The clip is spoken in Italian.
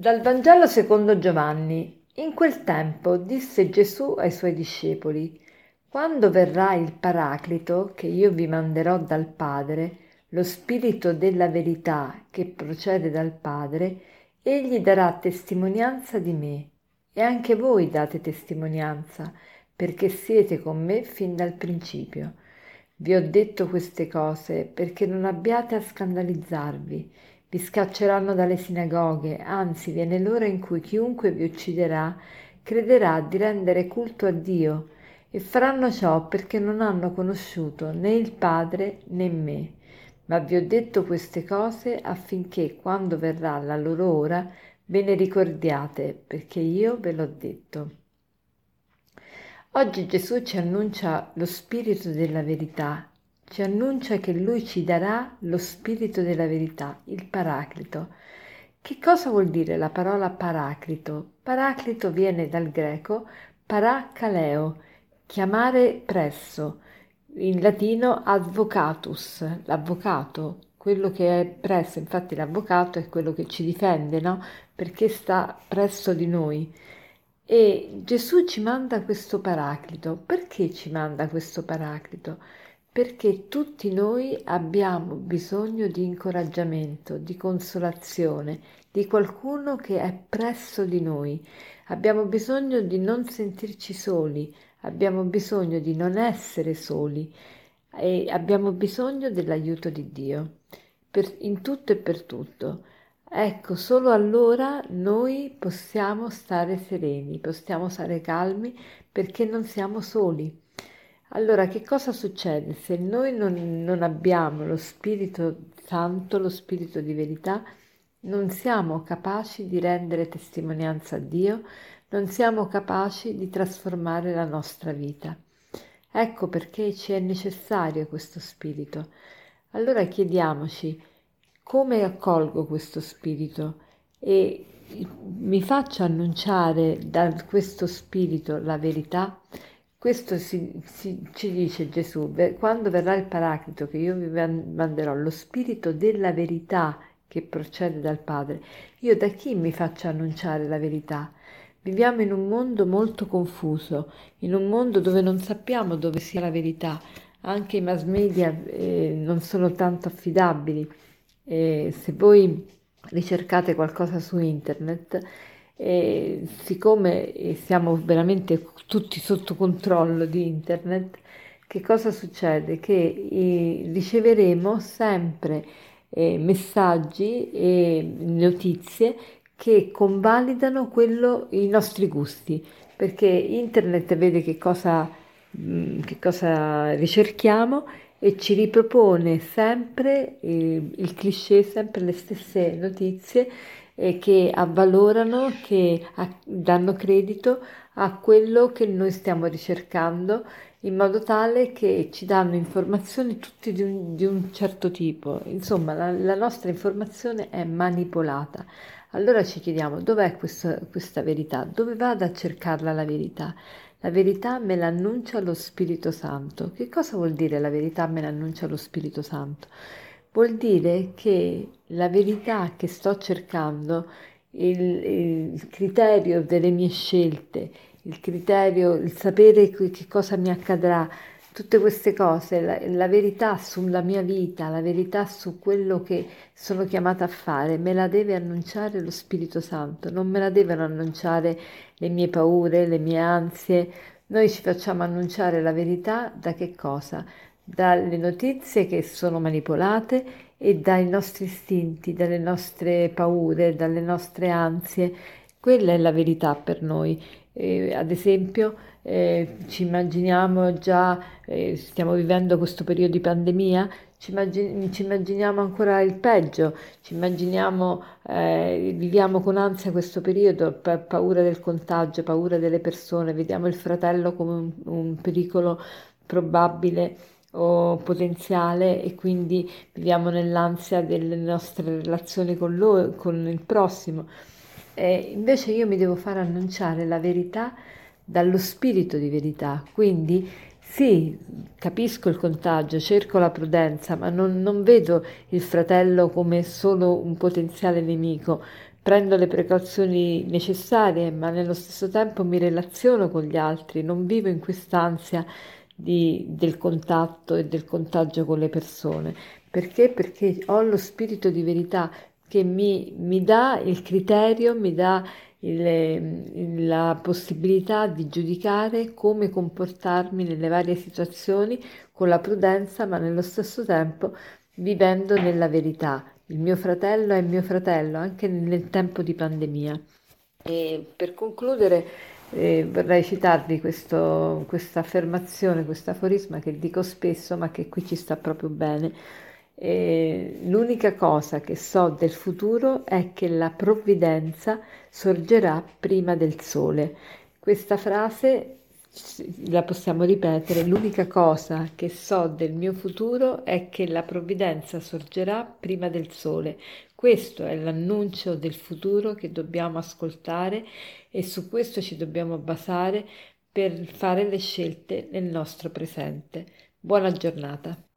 Dal Vangelo secondo Giovanni. In quel tempo disse Gesù ai suoi discepoli, Quando verrà il Paraclito, che io vi manderò dal Padre, lo Spirito della verità che procede dal Padre, egli darà testimonianza di me. E anche voi date testimonianza, perché siete con me fin dal principio. Vi ho detto queste cose perché non abbiate a scandalizzarvi vi scacceranno dalle sinagoghe, anzi viene l'ora in cui chiunque vi ucciderà crederà di rendere culto a Dio e faranno ciò perché non hanno conosciuto né il Padre né me. Ma vi ho detto queste cose affinché quando verrà la loro ora ve ne ricordiate, perché io ve l'ho detto. Oggi Gesù ci annuncia lo spirito della verità ci annuncia che Lui ci darà lo Spirito della verità, il Paraclito. Che cosa vuol dire la parola Paraclito? Paraclito viene dal greco paracaleo, chiamare presso, in latino advocatus, l'avvocato, quello che è presso, infatti l'avvocato è quello che ci difende, no? Perché sta presso di noi. E Gesù ci manda questo paraclito. Perché ci manda questo paraclito? Perché tutti noi abbiamo bisogno di incoraggiamento, di consolazione, di qualcuno che è presso di noi. Abbiamo bisogno di non sentirci soli, abbiamo bisogno di non essere soli e abbiamo bisogno dell'aiuto di Dio per, in tutto e per tutto. Ecco, solo allora noi possiamo stare sereni, possiamo stare calmi perché non siamo soli. Allora, che cosa succede? Se noi non, non abbiamo lo Spirito Santo, lo Spirito di verità, non siamo capaci di rendere testimonianza a Dio, non siamo capaci di trasformare la nostra vita. Ecco perché ci è necessario questo spirito. Allora chiediamoci come accolgo questo spirito e mi faccio annunciare da questo spirito la verità questo si, si, ci dice Gesù, quando verrà il Paraclito che io vi manderò, lo spirito della verità che procede dal Padre, io da chi mi faccio annunciare la verità? Viviamo in un mondo molto confuso, in un mondo dove non sappiamo dove sia la verità, anche i mass media eh, non sono tanto affidabili. Eh, se voi ricercate qualcosa su internet, e siccome siamo veramente tutti sotto controllo di internet, che cosa succede? Che eh, riceveremo sempre eh, messaggi e notizie che convalidano quello, i nostri gusti, perché internet vede che cosa, mh, che cosa ricerchiamo e ci ripropone sempre eh, il cliché, sempre le stesse notizie eh, che avvalorano, che danno credito a quello che noi stiamo ricercando in modo tale che ci danno informazioni tutte di un, di un certo tipo. Insomma, la, la, nostra informazione è manipolata. Allora ci chiediamo dov'è questa, questa verità? Dove vado a cercarla la verità? La verità me l'annuncia lo Spirito Santo. Che cosa vuol dire la verità me l'annuncia lo Spirito Santo? Vuol dire che la verità che sto cercando, il, il criterio delle mie scelte, il criterio, il sapere che cosa mi accadrà, tutte queste cose, la, la, verità sulla mia vita, la verità su quello che sono chiamata a fare, me la deve annunciare lo Spirito Santo, non me la devono annunciare le mie paure, le mie ansie. Noi ci facciamo annunciare la verità da che cosa? Dalle notizie che sono manipolate e dai nostri istinti, dalle nostre paure, dalle nostre ansie. Quella è la verità per noi. Eh, ad esempio, eh, ci immaginiamo già, eh, stiamo vivendo questo periodo di pandemia, ci, immagin- ci immaginiamo ancora il peggio, ci immaginiamo, eh, viviamo con ansia questo periodo, pa- paura del contagio, paura delle persone, vediamo il fratello come un, un pericolo probabile o potenziale e quindi viviamo nell'ansia delle nostre relazioni con, lui, con il prossimo. E invece io mi devo far annunciare la verità dallo spirito di verità, quindi sì, capisco il contagio, cerco la prudenza, ma non, non vedo il fratello come solo un potenziale nemico, prendo le precauzioni necessarie, ma nello stesso tempo mi relaziono con gli altri, non vivo in quest'ansia di, del contatto e del contagio con le persone. Perché? Perché ho lo spirito di verità che mi, mi dà il criterio, mi dà il, la possibilità di giudicare come comportarmi nelle varie situazioni con la prudenza, ma nello stesso tempo vivendo nella verità. Il mio fratello è mio fratello anche nel tempo di pandemia. E per concludere eh, vorrei citarvi questa affermazione, questo aforisma che dico spesso, ma che qui ci sta proprio bene. E l'unica cosa che so del futuro è che la provvidenza sorgerà prima del sole. Questa frase la possiamo ripetere, l'unica cosa che so del mio futuro è che la provvidenza sorgerà prima del sole. Questo è l'annuncio del futuro che dobbiamo ascoltare e su questo ci dobbiamo basare per fare le scelte nel nostro presente. Buona giornata.